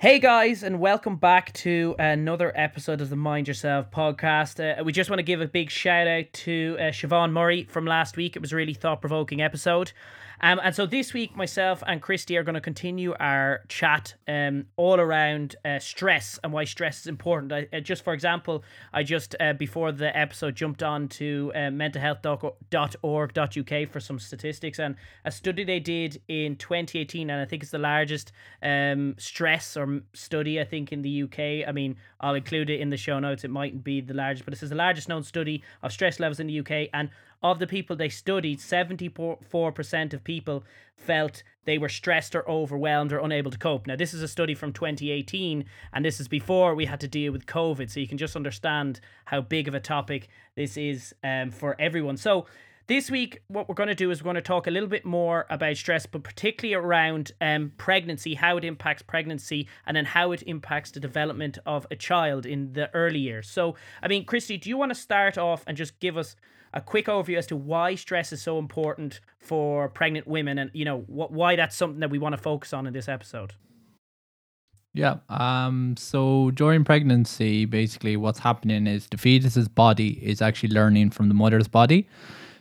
Hey guys, and welcome back to another episode of the Mind Yourself podcast. Uh, we just want to give a big shout out to uh, Siobhan Murray from last week. It was a really thought provoking episode. Um, and so this week, myself and Christy are going to continue our chat um, all around uh, stress and why stress is important. I, uh, just for example, I just uh, before the episode jumped on to uh, mentalhealth.org.uk for some statistics and a study they did in 2018, and I think it's the largest um, stress or study I think in the UK. I mean, I'll include it in the show notes. It mightn't be the largest, but this is the largest known study of stress levels in the UK and of the people they studied, 74% of people felt they were stressed or overwhelmed or unable to cope. Now, this is a study from 2018, and this is before we had to deal with COVID. So you can just understand how big of a topic this is um, for everyone. So, this week, what we're going to do is we're going to talk a little bit more about stress, but particularly around um, pregnancy, how it impacts pregnancy, and then how it impacts the development of a child in the early years. So, I mean, Christy, do you want to start off and just give us a quick overview as to why stress is so important for pregnant women and you know why that's something that we want to focus on in this episode. Yeah um so during pregnancy basically what's happening is the fetus's body is actually learning from the mother's body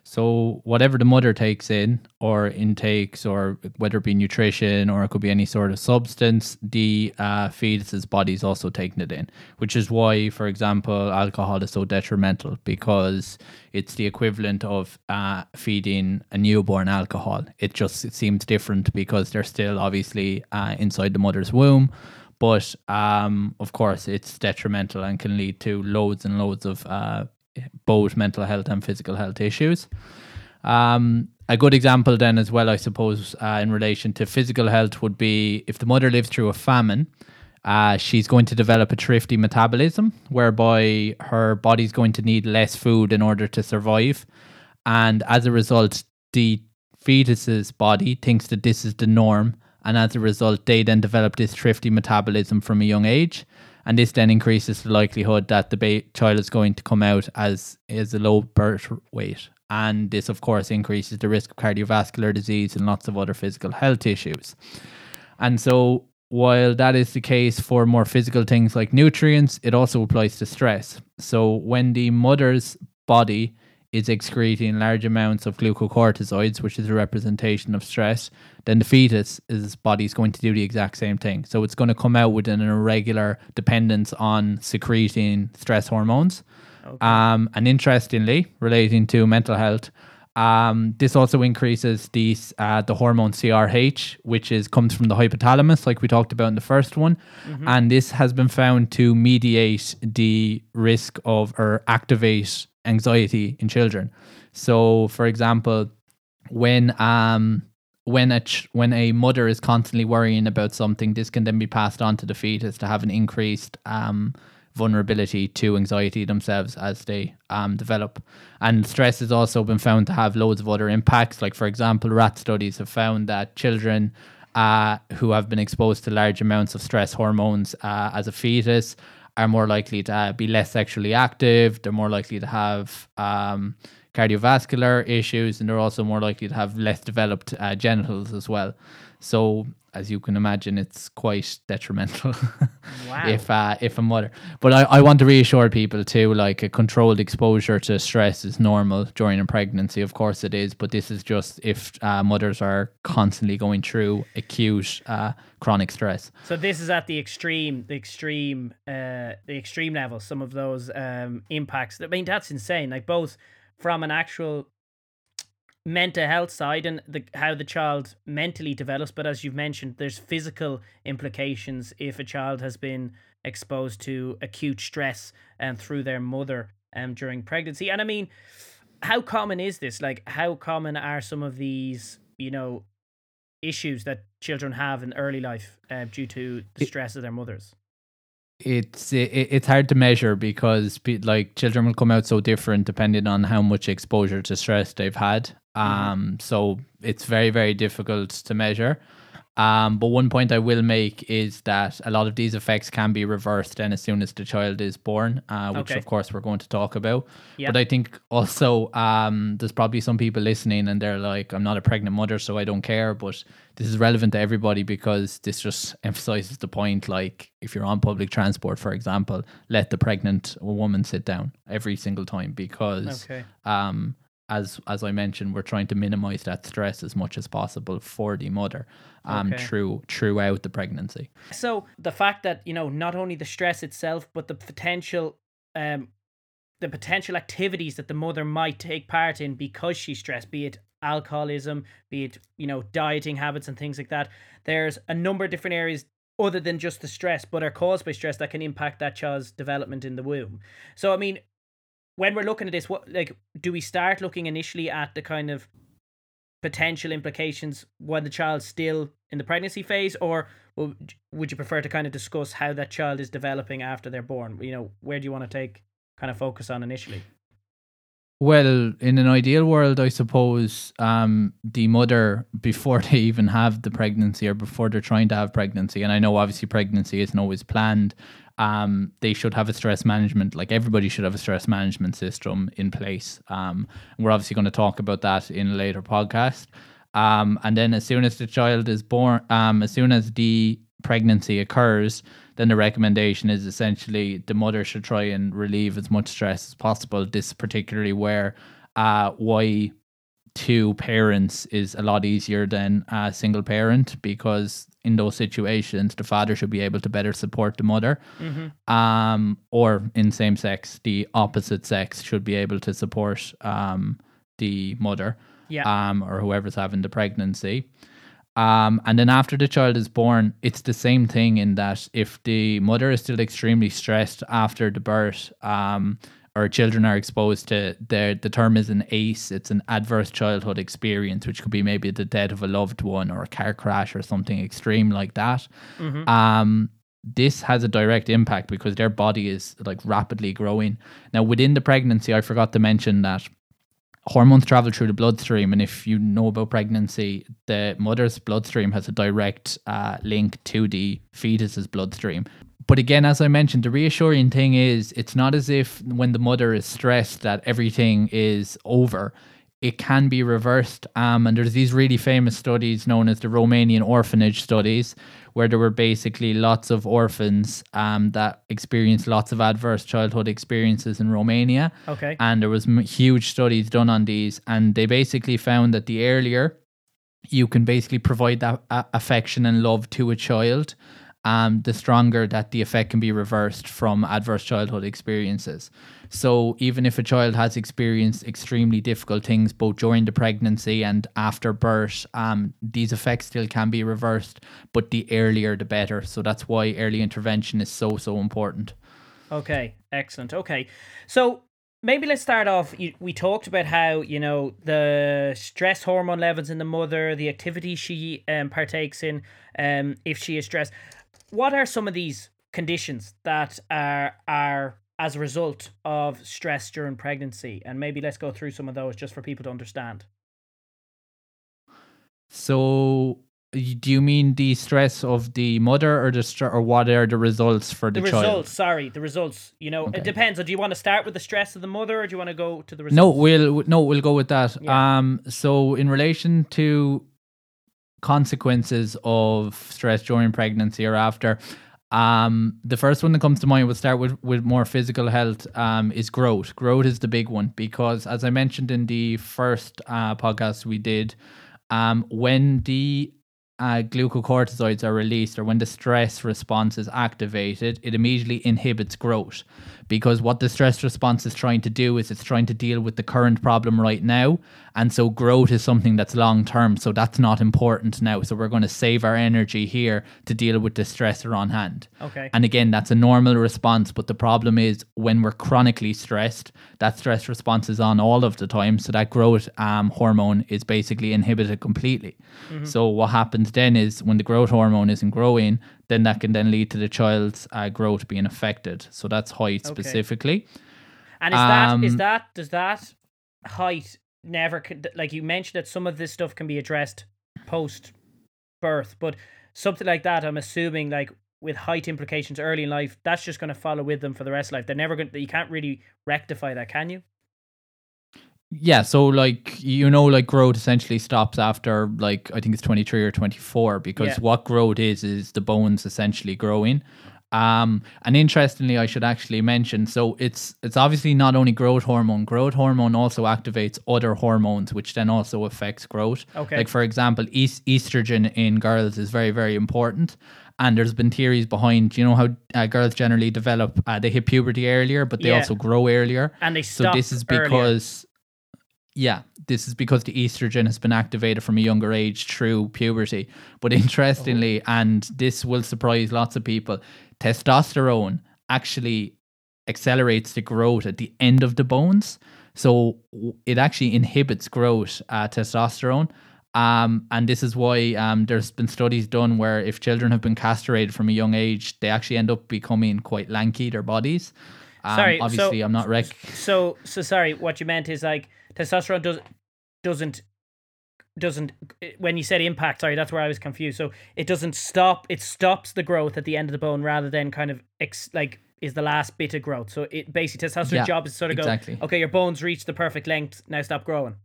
so whatever the mother takes in or intakes, or whether it be nutrition or it could be any sort of substance, the uh, fetus's body is also taking it in. Which is why, for example, alcohol is so detrimental because it's the equivalent of uh, feeding a newborn alcohol. It just it seems different because they're still obviously uh, inside the mother's womb but um, of course it's detrimental and can lead to loads and loads of uh, both mental health and physical health issues. Um, a good example, then, as well, I suppose, uh, in relation to physical health, would be if the mother lives through a famine, uh, she's going to develop a thrifty metabolism whereby her body's going to need less food in order to survive. And as a result, the fetus's body thinks that this is the norm. And as a result, they then develop this thrifty metabolism from a young age and this then increases the likelihood that the ba- child is going to come out as is a low birth weight. And this of course increases the risk of cardiovascular disease and lots of other physical health issues. And so while that is the case for more physical things like nutrients it also applies to stress. So when the mother's body is excreting large amounts of glucocorticoids, which is a representation of stress, then the fetus, is body is going to do the exact same thing. So it's going to come out with an irregular dependence on secreting stress hormones. Okay. Um, and interestingly, relating to mental health, um, this also increases the uh, the hormone CRH, which is comes from the hypothalamus, like we talked about in the first one, mm-hmm. and this has been found to mediate the risk of or activate anxiety in children. So, for example, when um when a ch- when a mother is constantly worrying about something, this can then be passed on to the fetus to have an increased um vulnerability to anxiety themselves as they um, develop. And stress has also been found to have loads of other impacts. Like, for example, rat studies have found that children uh, who have been exposed to large amounts of stress hormones uh, as a fetus are more likely to uh, be less sexually active. They're more likely to have um, cardiovascular issues, and they're also more likely to have less developed uh, genitals as well. So, as you can imagine, it's quite detrimental wow. if uh, if a mother. But I, I want to reassure people too, like a controlled exposure to stress is normal during a pregnancy. Of course, it is, but this is just if uh, mothers are constantly going through acute uh, chronic stress. So this is at the extreme, the extreme, uh, the extreme level. Some of those um, impacts. I mean, that's insane. Like both from an actual mental health side and the how the child mentally develops but as you've mentioned there's physical implications if a child has been exposed to acute stress and um, through their mother um during pregnancy. And i mean how common is this? Like how common are some of these you know issues that children have in early life uh, due to the stress of their mothers it's it, it's hard to measure because like children will come out so different depending on how much exposure to stress they've had Mm-hmm. Um, so it's very, very difficult to measure. Um, but one point I will make is that a lot of these effects can be reversed then as soon as the child is born, uh, which Okay. of course we're going to talk about. Yeah. But I think also um, there's probably some people listening and they're like, I'm not a pregnant mother, so I don't care. But this is relevant to everybody because this just emphasizes the point. Like, if you're on public transport, for example, let the pregnant woman sit down every single time because Okay. um, as as I mentioned, we're trying to minimize that stress as much as possible for the mother um, Okay. through throughout the pregnancy. So the fact that you know not only the stress itself, but the potential, um, the potential activities that the mother might take part in because she's stressed, be it alcoholism, be it you know dieting habits and things like that. There's a number of different areas other than just the stress, but are caused by stress that can impact that child's development in the womb. So I mean, when we're looking at this, what like do we start looking initially at the kind of potential implications when the child's still in the pregnancy phase, or would you prefer to kind of discuss how that child is developing after they're born? You know, where do you want to take kind of focus on initially? Well, in an ideal world, I suppose um, the mother, before they even have the pregnancy or before they're trying to have pregnancy, and I know obviously pregnancy isn't always planned, um, they should have a stress management, like everybody should have a stress management system in place. Um, we're obviously going to talk about that in a later podcast. Um, and then as soon as the child is born, um, as soon as the pregnancy occurs, then the recommendation is essentially the mother should try and relieve as much stress as possible. This particularly where uh, why two parents is a lot easier than a single parent because in those situations the father should be able to better support the mother Mm-hmm. um, or in same sex the opposite sex should be able to support um, the mother Yeah. um, or whoever's having the pregnancy. Um, and then after the child is born, it's the same thing in that if the mother is still extremely stressed after the birth, um, or children are exposed to the the term is an ACE, it's an adverse childhood experience, which could be maybe the death of a loved one or a car crash or something extreme like that. Mhm. Um, this has a direct impact because their body is like rapidly growing. Now, within the pregnancy, I forgot to mention that hormones travel through the bloodstream, and if you know about pregnancy, the mother's bloodstream has a direct uh, link to the fetus's bloodstream. But again, as I mentioned, the reassuring thing is it's not as if when the mother is stressed that everything is over. It can be reversed. Um, and there's these really famous studies known as the Romanian orphanage studies, where there were basically lots of orphans um, that experienced lots of adverse childhood experiences in Romania Okay. and there was m- huge studies done on these and they basically found that the earlier you can basically provide that a- affection and love to a child um, the stronger that the effect can be reversed from adverse childhood experiences. So, even if a child has experienced extremely difficult things both during the pregnancy and after birth, um, these effects still can be reversed, but the earlier the better. So, that's why early intervention is so, so important. Okay, excellent. Okay, so maybe let's start off. We talked about how you know the stress hormone levels in the mother, the activities she um, partakes in, um, if she is stressed. What are some of these conditions that are are as a result of stress during pregnancy? And maybe let's go through some of those just for people to understand. So, do you mean the stress of the mother, or the str- or what are the results for the, The child? results, sorry, the results. You know, Okay. it depends. Do you want to start with the stress of the mother, or do you want to go to the results? No, we'll no, we'll go with that. Yeah. Um, so in relation to consequences of stress during pregnancy or after, um, the first one that comes to mind, we'll start with with more physical health. Um, is growth. Growth is the big one because, as I mentioned in the first uh, podcast we did, um, when the uh, glucocorticoids are released or when the stress response is activated, it immediately inhibits growth. Because what the stress response is trying to do is it's trying to deal with the current problem right now. And so growth is something that's long term. So that's not important now. So we're going to save our energy here to deal with the stressor on hand. Okay. And again, that's a normal response. But the problem is when we're chronically stressed, that stress response is on all of the time. So that growth um, hormone is basically inhibited completely. So what happens then is when the growth hormone isn't growing, then that can then lead to the child's uh, growth being affected. So that's height Okay. specifically. And is that is Um, that does that height never like you mentioned that some of this stuff can be addressed post birth. But something like that, I'm assuming, like with height implications early in life, that's just going to follow with them for the rest of life. They're never going. to You can't really rectify that, can you? Yeah, so like you know, like growth essentially stops after like I think it's twenty three or twenty four because Yeah. what growth is is the bones essentially growing. Um, and interestingly, I should actually mention, so it's it's obviously not only growth hormone. Growth hormone also activates other hormones, which then also affects growth. Okay. Like for example, est- estrogen in girls is very very important. And there's been theories behind, you know, how uh, girls generally develop, uh, they hit puberty earlier, but they Yeah. also grow earlier. And they So this is earlier. Yeah, this is because the estrogen has been activated from a younger age through puberty. But interestingly, and this will surprise lots of people, testosterone actually accelerates the growth at the end of the bones. So it actually inhibits growth, uh, testosterone. Um, and this is why um, there's been studies done where if children have been castrated from a young age, they actually end up becoming quite lanky, their bodies. Um, Sorry, so- obviously, I'm not rec. So so sorry. What you meant is like testosterone does doesn't doesn't when you said impact. Sorry, that's where I was confused. So it doesn't stop. It stops the growth at the end of the bone rather than kind of ex, like is the last bit of growth. So it basically testosterone's Yeah, job is sort of exactly. go. Okay, your bones reach the perfect length. Now stop growing.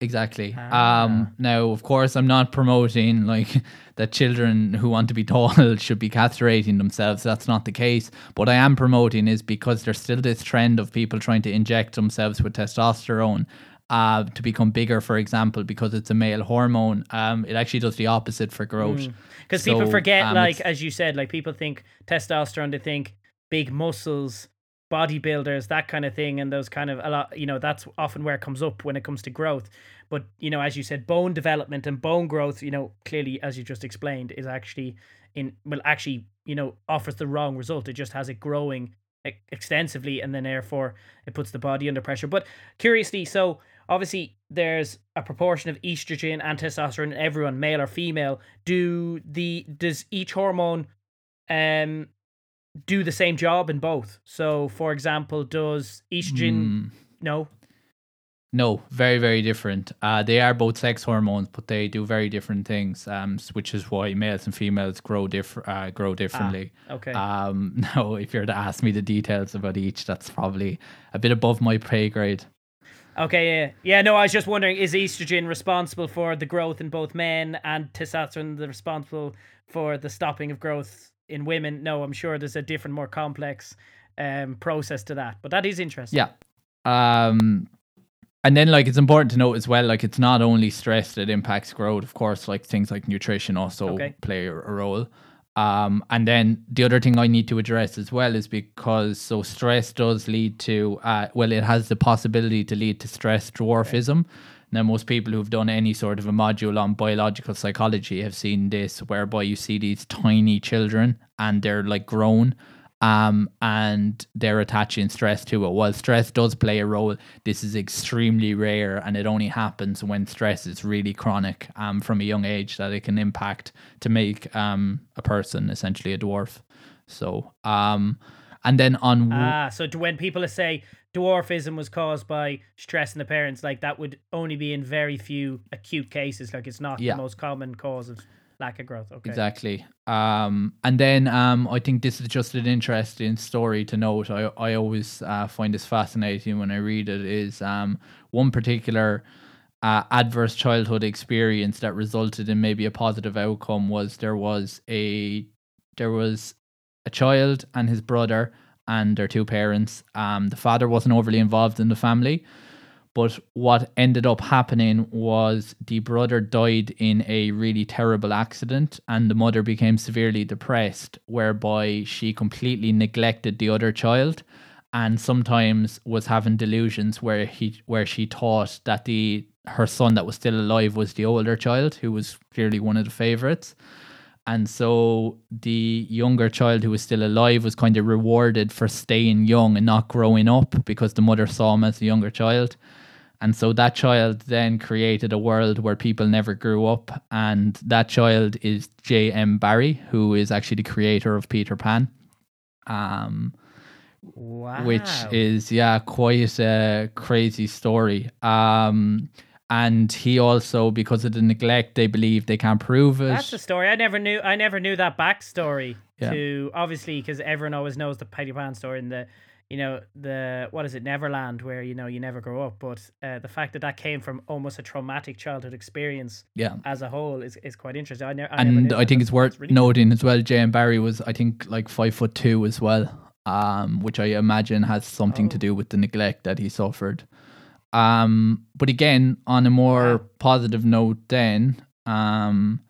Exactly. Ah. Um, now, of course, I'm not promoting like that children who want to be tall should be castrating themselves. That's not the case. What I am promoting is because there's still this trend of people trying to inject themselves with testosterone uh, to become bigger, for example, because it's a male hormone. Um, it actually does the opposite for growth. Because people So, forget, um, like as you said, like people think testosterone. They think big muscles, bodybuilders, that kind of thing, and those kind of a lot. You know, that's often where it comes up when it comes to growth. But you know, as you said, bone development and bone growth. You know, clearly, as you just explained, is actually in well, actually, you know, offers the wrong result. It just has it growing extensively, and then therefore it puts the body under pressure. But curiously, so obviously there's a proportion of estrogen and testosterone in everyone, male or female. Do the does each hormone um do the same job in both? So, for example, does estrogen Mm, no? no, very, very different. Uh, they are both sex hormones, but they do very different things. Um, which is why males and females grow different. Uh, grow differently. Okay. Um, now, if you're to ask me the details about each, that's probably a bit above my pay grade. Okay, yeah. Yeah, no, I was just wondering is estrogen responsible for the growth in both men and testosterone the responsible for the stopping of growth in women? No, I'm sure there's a different, more complex um process to that. But that is interesting. Yeah. Um, and then like it's important to note as well, like it's not only stress that impacts growth. Of course, like things like nutrition also Okay. play a, a role. Um, and then the other thing I need to address as well is because so stress does lead to uh, well, it has the possibility to lead to stress dwarfism. Now, most people who've done any sort of a module on biological psychology have seen this, whereby you see these tiny children and they're like grown, um, and they're attaching stress to it. While stress does play a role, this is extremely rare, and it only happens when stress is really chronic, um, from a young age that it can impact to make um a person essentially a dwarf. So, um, and then on Ah, so when people say dwarfism was caused by stress in the parents, like that would only be in very few acute cases. Like it's not Yeah. the most common cause of lack of growth. Okay. Exactly. Um, and then um, I think this is just an interesting story to note. I, I always uh, find this fascinating when I read it. Is um, one particular uh, adverse childhood experience that resulted in maybe a positive outcome was there was a there was a child and his brother and their two parents. Um, the father wasn't overly involved in the family, but what ended up happening was the brother died in a really terrible accident, and the mother became severely depressed, whereby she completely neglected the other child, and sometimes was having delusions where he where she thought that the her son that was still alive was the older child, who was clearly one of the favorites. And so the younger child who was still alive was kind of rewarded for staying young and not growing up because the mother saw him as a younger child. And so that child then created a world where people never grew up. And that child is J.M. Barrie, who is actually the creator of Peter Pan. Um, Wow. which is yeah quite a crazy story um and he also because of the neglect they believe they can't prove it That's the story. I never knew. I never knew that backstory. Yeah. To obviously because everyone always knows the Peter Pan story and the, you know the what is it Neverland where you know you never grow up, but uh, the fact that that came from almost a traumatic childhood experience yeah as a whole is, is quite interesting. I, ne- I never and I think it's worth really noting as well. J.M. Barrie was, I think, like five foot two as well, um, which I imagine has something to Oh. do with the neglect that he suffered. Um, but again, on a more positive note, then um,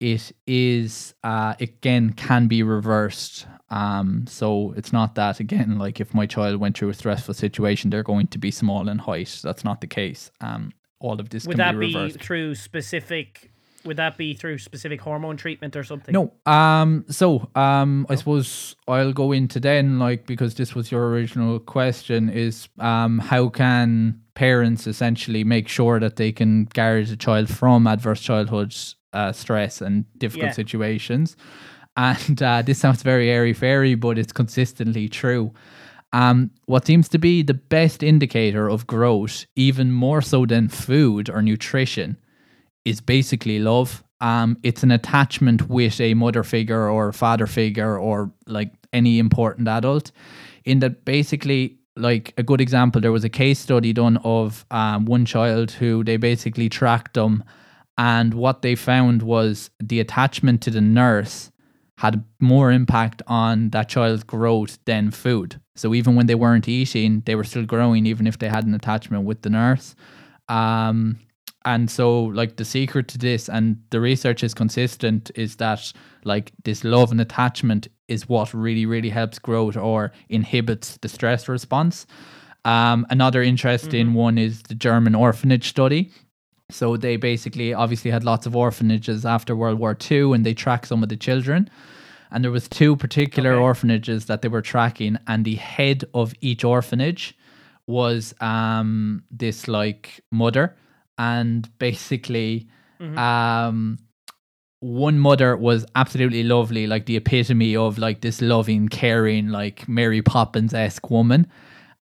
it is uh, again can be reversed. Um, so it's not that again, like if my child went through a stressful situation, they're going to be small in height. That's not the case. Um, all of this Would that be be through specific? Would that be through specific hormone treatment or something? No. Um. So, um, I suppose I'll go into then, like, because this was your original question, is um, how can parents essentially make sure that they can guard a child from adverse childhood uh, stress and difficult Yeah. situations? And uh, this sounds very airy fairy, but it's consistently true. Um, what seems to be the best indicator of growth, even more so than food or nutrition, is basically love. Um, it's an attachment with a mother figure or father figure or like any important adult. In that, basically, like a good example, there was a case study done of um, one child who they basically tracked them, and what they found was the attachment to the nurse had more impact on that child's growth than food. So even when they weren't eating, they were still growing, even if they had an attachment with the nurse. Um, and so, like, the secret to this, and the research is consistent, is that, like, this love and attachment is what really, really helps growth or inhibits the stress response. Um, another interesting one is the German orphanage study. So they basically obviously had lots of orphanages after World War II and they tracked some of the children. And there was two particular Okay. orphanages that they were tracking and the head of each orphanage was um this like mother and basically um one mother was absolutely lovely, like the epitome of like this loving, caring, like Mary Poppins esque woman.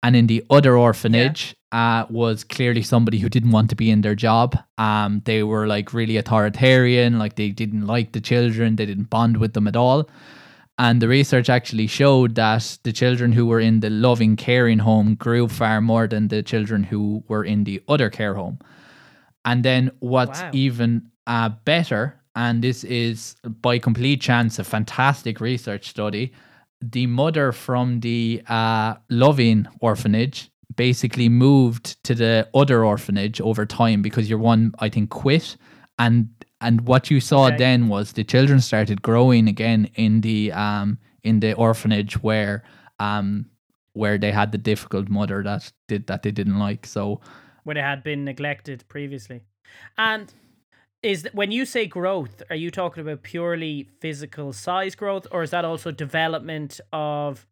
And in the other orphanage, uh, was clearly somebody who didn't want to be in their job. Um, they were like really authoritarian, like they didn't like the children, they didn't bond with them at all. And the research actually showed that the children who were in the loving, caring home grew far more than the children who were in the other care home. And then what's Wow. even uh, better, and this is by complete chance a fantastic research study, the mother from the uh, loving orphanage basically moved to the other orphanage over time because your one, I think, quit. And and what you saw Okay. then was the children started growing again in the um in the orphanage where um where they had the difficult mother that did that they didn't like. So where they had been neglected previously. And is th- when you say growth, are you talking about purely physical size growth, or is that also development of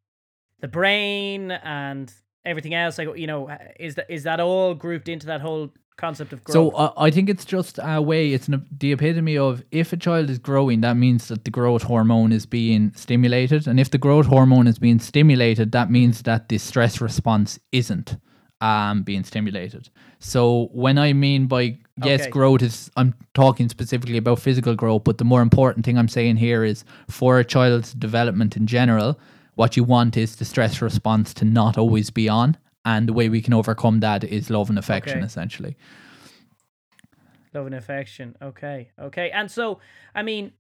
the brain and everything else? Like you know, is that is that all grouped into that whole concept of growth? So uh, I think it's just a way. It's an, the epitome of if a child is growing, that means that the growth hormone is being stimulated, and if the growth hormone is being stimulated, that means that the stress response isn't um being stimulated. So when I mean by yes, Okay. growth is, I'm talking specifically about physical growth, but the more important thing I'm saying here is for a child's development in general, what you want is the stress response to not always be on. And the way we can overcome that is love and affection, Okay. essentially. Love and affection. Okay. Okay. And so, I mean,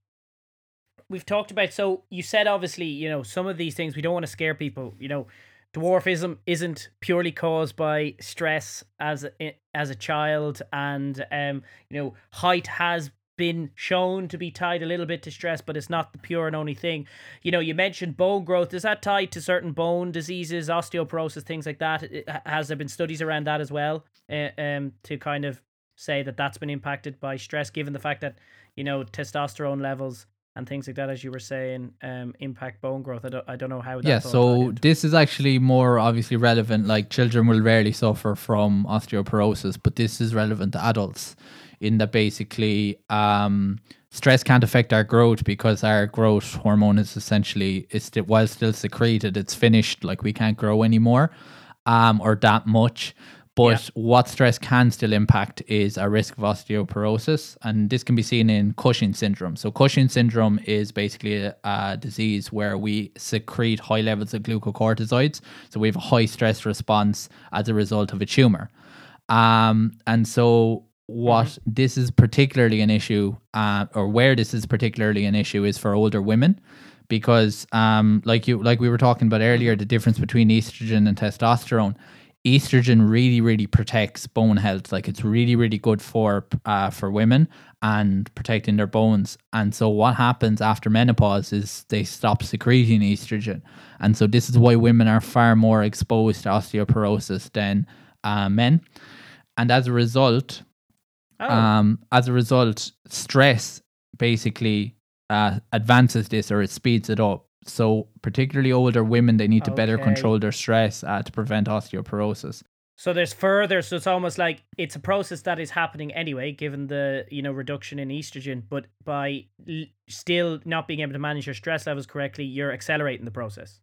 we've talked about, so you said obviously, you know, some of these things, we don't want to scare people. You know, dwarfism isn't purely caused by stress as a, as a child. And, um, you know, height has been shown to be tied a little bit to stress, but it's not the pure and only thing. You know, you mentioned bone growth. Is that tied to certain bone diseases, osteoporosis, things like that? It- Has there been studies around that as well uh, um, to kind of say that that's been impacted by stress, given the fact that, you know, testosterone levels and things like that, as you were saying, um, impact bone growth? I don't, I don't know how Yeah, that's all so this is actually more obviously relevant. Like children will rarely suffer from osteoporosis, but this is relevant to adults in that basically um, stress can't affect our growth because our growth hormone is essentially is still while still secreted, it's finished. Like we can't grow anymore, um, or that much. But what stress can still impact is a risk of osteoporosis, and this can be seen in Cushing syndrome. So, Cushing syndrome is basically a, a disease where we secrete high levels of glucocorticoids. So, we have a high stress response as a result of a tumor. Um, and so, what mm-hmm. this is particularly an issue, uh, or where this is particularly an issue, is for older women because um, like you like we were talking about earlier the difference between estrogen and testosterone estrogen really really protects bone health. Like it's really really good for uh, for women and protecting their bones. And so what happens after menopause is they stop secreting estrogen. And so this is why women are far more exposed to osteoporosis than uh, men. And as a result oh. um, as a result stress basically uh, advances this or it speeds it up so, particularly older women, they need to okay. better control their stress uh, to prevent osteoporosis. So there's further. So it's almost like it's a process that is happening anyway, given the you know reduction in estrogen. But by l- still not being able to manage your stress levels correctly, you're accelerating the process.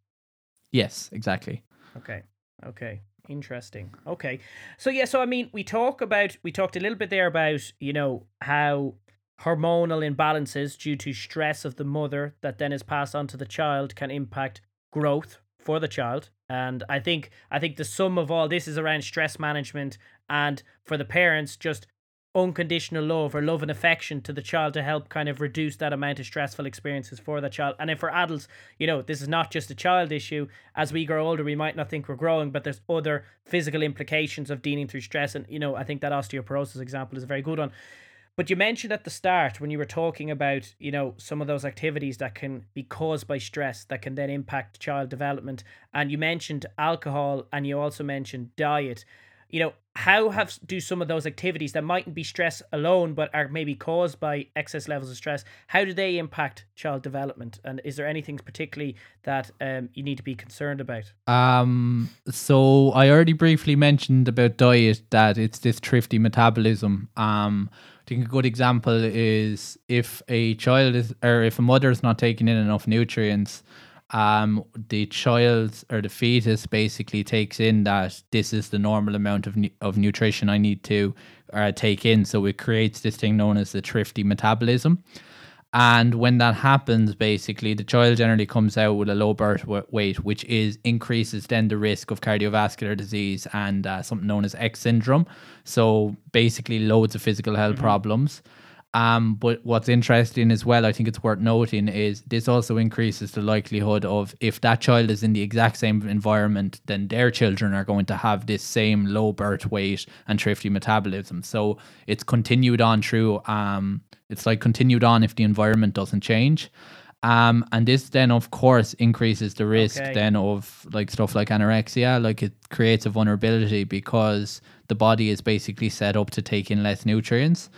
Yes, exactly. Okay. Okay. Interesting. Okay. So yeah. So I mean, we talk about we talked a little bit there about you know how hormonal imbalances due to stress of the mother that then is passed on to the child can impact growth for the child and i think i think the sum of all this is around stress management and for the parents just unconditional love or love and affection to the child to help kind of reduce that amount of stressful experiences for the child. And then for adults, you know, this is not just a child issue. As we grow older, we might not think we're growing, but there's other physical implications of dealing through stress. And, you know, I think that osteoporosis example is a very good one. But you mentioned at the start when you were talking about, you know, some of those activities that can be caused by stress that can then impact child development. And you mentioned alcohol and you also mentioned diet. You know, how have do some of those activities that mightn't be stress alone but are maybe caused by excess levels of stress, how do they impact child development? And is there anything particularly that um, you need to be concerned about? Um so I already briefly mentioned about diet that it's this thrifty metabolism. Um I think a good example is if a child is or if a mother is not taking in enough nutrients, um, the child or the fetus basically takes in that this is the normal amount of of nutrition I need to uh, take in. So it creates this thing known as the thrifty metabolism. And when that happens, basically, the child generally comes out with a low birth weight, which is increases then the risk of cardiovascular disease and uh, something known as X syndrome. So basically, loads of physical health mm-hmm. problems. Um, but what's interesting as well, I think it's worth noting, is this also increases the likelihood of if that child is in the exact same environment, then their children are going to have this same low birth weight and thrifty metabolism. So it's continued on through um, it's like continued on if the environment doesn't change. Um, and this then of course increases the risk okay. then of like stuff like anorexia. Like it creates a vulnerability because the body is basically set up to take in less nutrients.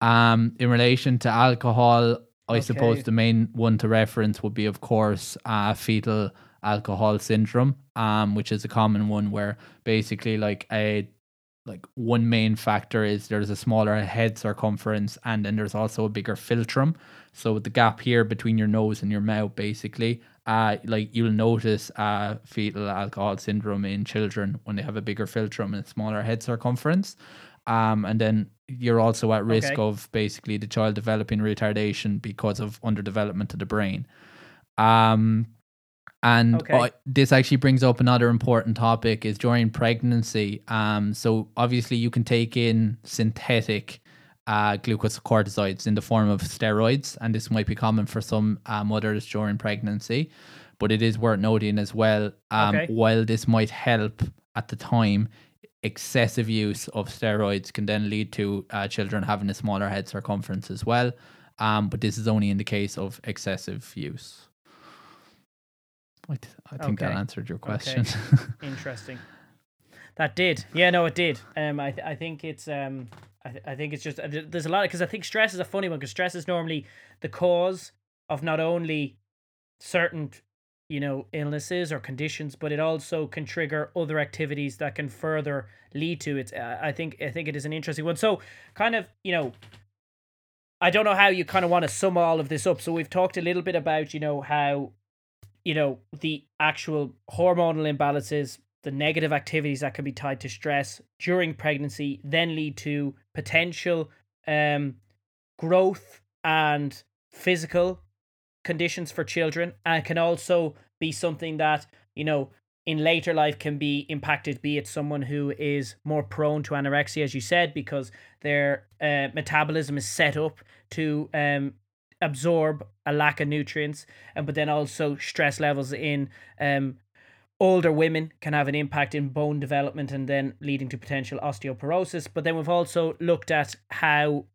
Um, in relation to alcohol, I okay. suppose the main one to reference would be, of course, uh, fetal alcohol syndrome, um, which is a common one where basically like a like one main factor is there's a smaller head circumference and then there's also a bigger philtrum. So the gap here between your nose and your mouth basically uh like you'll notice uh fetal alcohol syndrome in children when they have a bigger philtrum and a smaller head circumference. Um and then you're also at risk okay. of basically the child developing retardation because of underdevelopment of the brain. Um and okay. this actually brings up another important topic is during pregnancy. Um, so obviously you can take in synthetic uh, glucocorticoids in the form of steroids, and this might be common for some uh, mothers during pregnancy. But it is worth noting as well, um, okay. while this might help at the time, excessive use of steroids can then lead to uh, children having a smaller head circumference as well. Um, but this is only in the case of excessive use. I, th- I think okay. that answered your question. Okay. Interesting. That did. Yeah, no, it did. Um, I, th- I think it's um, I, th- I think it's just uh, there's a lot because I think stress is a funny one because stress is normally the cause of not only certain you know illnesses or conditions but it also can trigger other activities that can further lead to it uh, i think i think it is an interesting one so kind of you know i don't know how you kind of want to sum all of this up so we've talked a little bit about you know how you know the actual hormonal imbalances the negative activities that can be tied to stress during pregnancy then lead to potential um, growth and physical conditions for children and can also be something that you know in later life can be impacted be it someone who is more prone to anorexia as you said because their uh, metabolism is set up to um, absorb a lack of nutrients and but then also stress levels in um, older women can have an impact in bone development and then leading to potential osteoporosis. But then we've also looked at how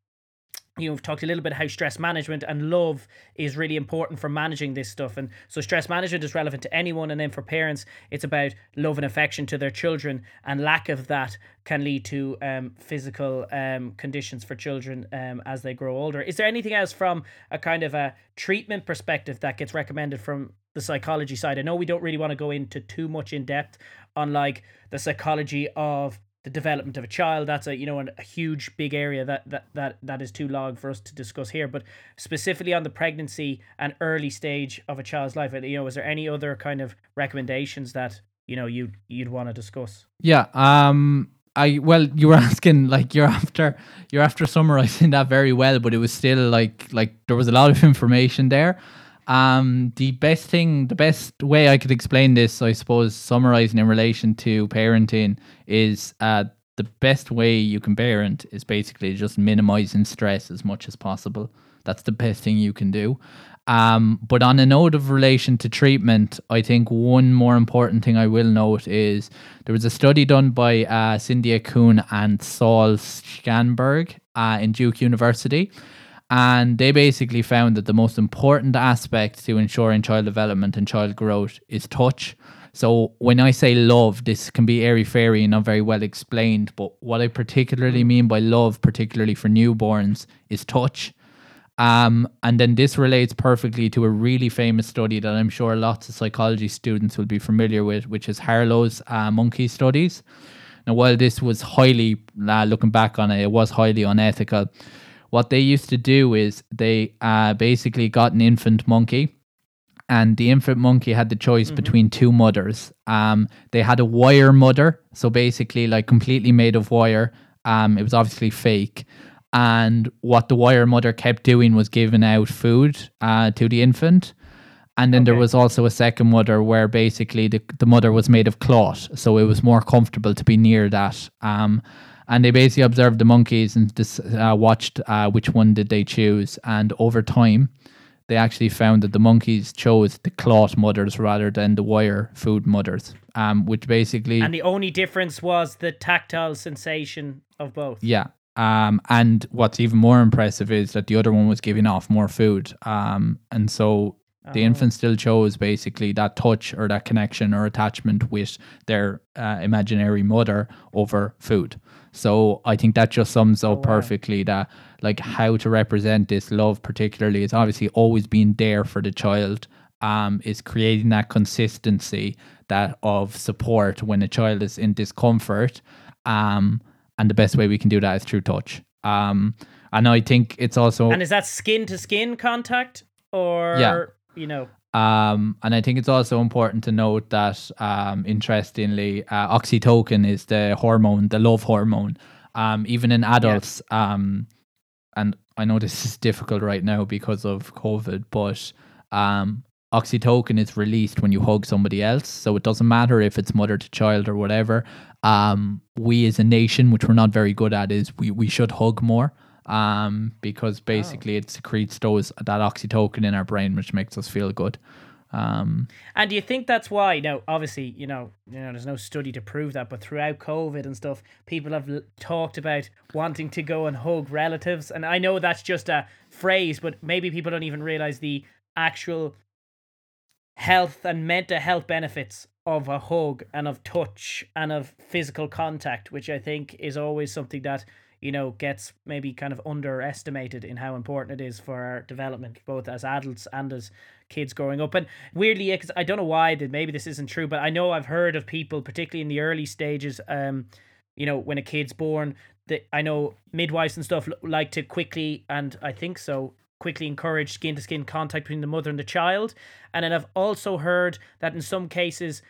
you know, we've talked a little bit how stress management and love is really important for managing this stuff. And so stress management is relevant to anyone. And then for parents, it's about love and affection to their children. And lack of that can lead to um, physical um, conditions for children um, as they grow older. Is there anything else from a kind of a treatment perspective that gets recommended from the psychology side? I know we don't really want to go into too much in depth on like the psychology of the development of a child that's a you know a huge big area that that that that is too long for us to discuss here but specifically on the pregnancy and early stage of a child's life you know is there any other kind of recommendations that you know you you'd want to discuss yeah um I well, you were asking like you're after you're after summarizing that very well, but it was still like like there was a lot of information there. Um, the best thing, the best way I could explain this, I suppose, summarizing in relation to parenting is uh, the best way you can parent is basically just minimizing stress as much as possible. That's the best thing you can do. Um, but on a note of relation to treatment, I think one more important thing I will note is there was a study done by uh, Cynthia Kuhn and Saul Schanberg uh, in Duke University and they basically found that the most important aspect to ensuring child development and child growth is touch. So when I say love, this can be airy fairy and not very well explained. But what I particularly mean by love, particularly for newborns, is touch. Um, and then this relates perfectly to a really famous study that I'm sure lots of psychology students will be familiar with, which is Harlow's uh, monkey studies. Now, while this was highly, uh, looking back on it, it was highly unethical what they used to do is they uh, basically got an infant monkey and the infant monkey had the choice mm-hmm. between two mothers. Um, they had a wire mother, so basically like completely made of wire. Um, it was obviously fake. And what the wire mother kept doing was giving out food uh, to the infant. And then okay. there was also a second mother where basically the, the mother was made of cloth, so it was more comfortable to be near that. Um, and they basically observed the monkeys and just uh, watched uh, which one did they choose. And over time, they actually found that the monkeys chose the cloth mothers rather than the wire food mothers, um, which basically and the only difference was the tactile sensation of both. Yeah. Um, and what's even more impressive is that the other one was giving off more food. Um, and so the oh. infant still chose basically that touch or that connection or attachment with their uh, imaginary mother over food. So I think that just sums up oh, wow. perfectly that like how to represent this love particularly is obviously always being there for the child um is creating that consistency that of support when a child is in discomfort um and the best way we can do that is through touch um and I think it's also And is that skin to skin contact or yeah. You know um, and I think it's also important to note that, um, interestingly, uh, oxytocin is the hormone, the love hormone. Um, even in adults, um, and I know this is difficult right now because of COVID, but um, oxytocin is released when you hug somebody else. So it doesn't matter if it's mother to child or whatever. Um, we as a nation, which we're not very good at, is we, we should hug more um, because basically oh. it secretes those that oxytocin in our brain, which makes us feel good. Um, and do you think that's why? Now, obviously, you know, you know, there's no study to prove that, but throughout COVID and stuff, people have l- talked about wanting to go and hug relatives, and I know that's just a phrase, but maybe people don't even realize the actual health and mental health benefits of a hug and of touch and of physical contact, which I think is always something that you know, gets maybe kind of underestimated in how important it is for our development, both as adults and as kids growing up. And weirdly, because I don't know why that maybe this isn't true, but I know I've heard of people, particularly in the early stages, um, you know, when a kid's born, that I know midwives and stuff like to quickly, and I think so, quickly encourage skin to skin contact between the mother and the child. And then I've also heard that in some cases,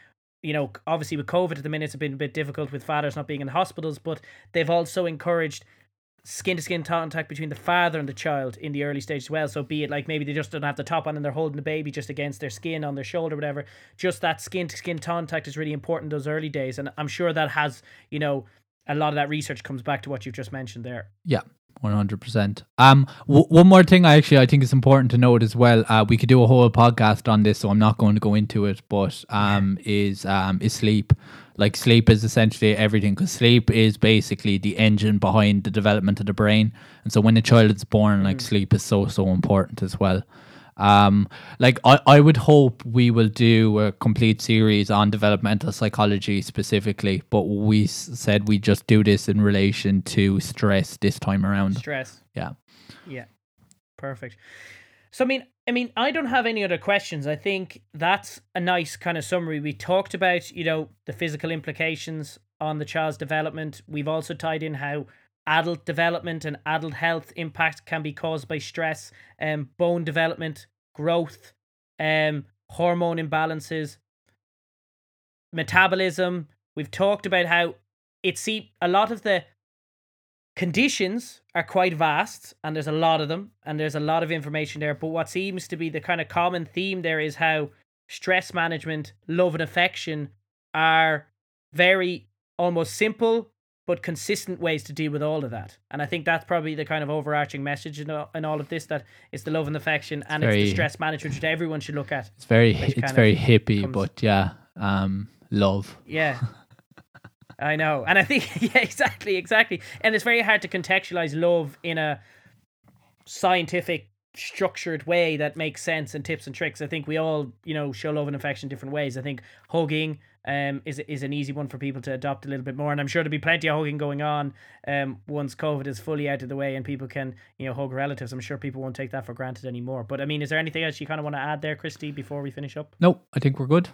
you know, obviously with COVID at the minute, it's been a bit difficult with fathers not being in hospitals, but they've also encouraged skin to skin contact between the father and the child in the early stage as well. So be it like maybe they just don't have the top on and they're holding the baby just against their skin on their shoulder, whatever. Just that skin to skin contact is really important those early days. And I'm sure that has, you know, a lot of that research comes back to what you've just mentioned there. Yeah. One hundred percent. Um, w- one more thing, I actually I think it's important to note as well. Uh, we could do a whole podcast on this, so I'm not going to go into it. But um, is um is sleep like sleep is essentially everything because sleep is basically the engine behind the development of the brain, and so when a child is born, like sleep is so so important as well. Um, like I, I would hope we will do a complete series on developmental psychology specifically, but we s- said we just do this in relation to stress this time around. Stress. Yeah. Yeah. Perfect. So I mean, I mean, I don't have any other questions. I think that's a nice kind of summary. We talked about, you know, the physical implications on the child's development. We've also tied in how adult development and adult health impact can be caused by stress, um, bone development, growth, um, hormone imbalances, metabolism. We've talked about how it's see a lot of the conditions are quite vast and there's a lot of them and there's a lot of information there but what seems to be the kind of common theme there is how stress management love and affection are very almost simple but consistent ways to deal with all of that and i think that's probably the kind of overarching message in all, in all of this that it's the love and affection and it's the stress management that everyone should look at It's very it's very hippie, comes- but yeah, um, love. Yeah. I know. And I think yeah, exactly, exactly. And it's very hard to contextualize love in a scientific structured way that makes sense and tips and tricks. I think we all, you know, show love and affection different ways. I think hugging um is is an easy one for people to adopt a little bit more and I'm sure there'll be plenty of hugging going on um once COVID is fully out of the way and people can, you know, hug relatives. I'm sure people won't take that for granted anymore. But I mean, is there anything else you kind of want to add there, Christy, before we finish up? No, I think we're good.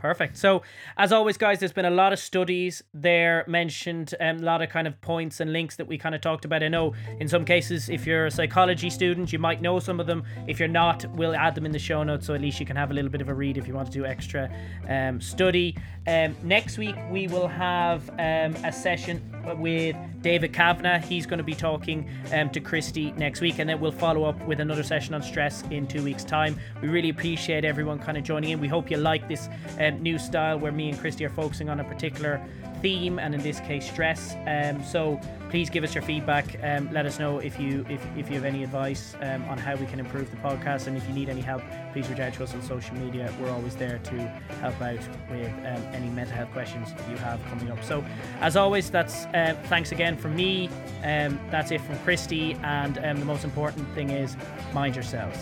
Perfect. So, as always, guys, there's been a lot of studies there mentioned, um, a lot of kind of points and links that we kind of talked about. I know in some cases, if you're a psychology student, you might know some of them. If you're not, we'll add them in the show notes so at least you can have a little bit of a read if you want to do extra um, study. Um, next week, we will have um, a session with David Kavanagh. He's going to be talking um, to Christy next week, and then we'll follow up with another session on stress in two weeks' time. We really appreciate everyone kind of joining in. We hope you like this new style where me and Christy are focusing on a particular theme, and in this case, stress. Um, so please give us your feedback. Um, let us know if you if, if you have any advice um, on how we can improve the podcast, and if you need any help, please reach out to us on social media. We're always there to help out with um, any mental health questions you have coming up. So, as always, that's uh, thanks again from me. Um, that's it from Christy, and the most important thing is mind yourselves.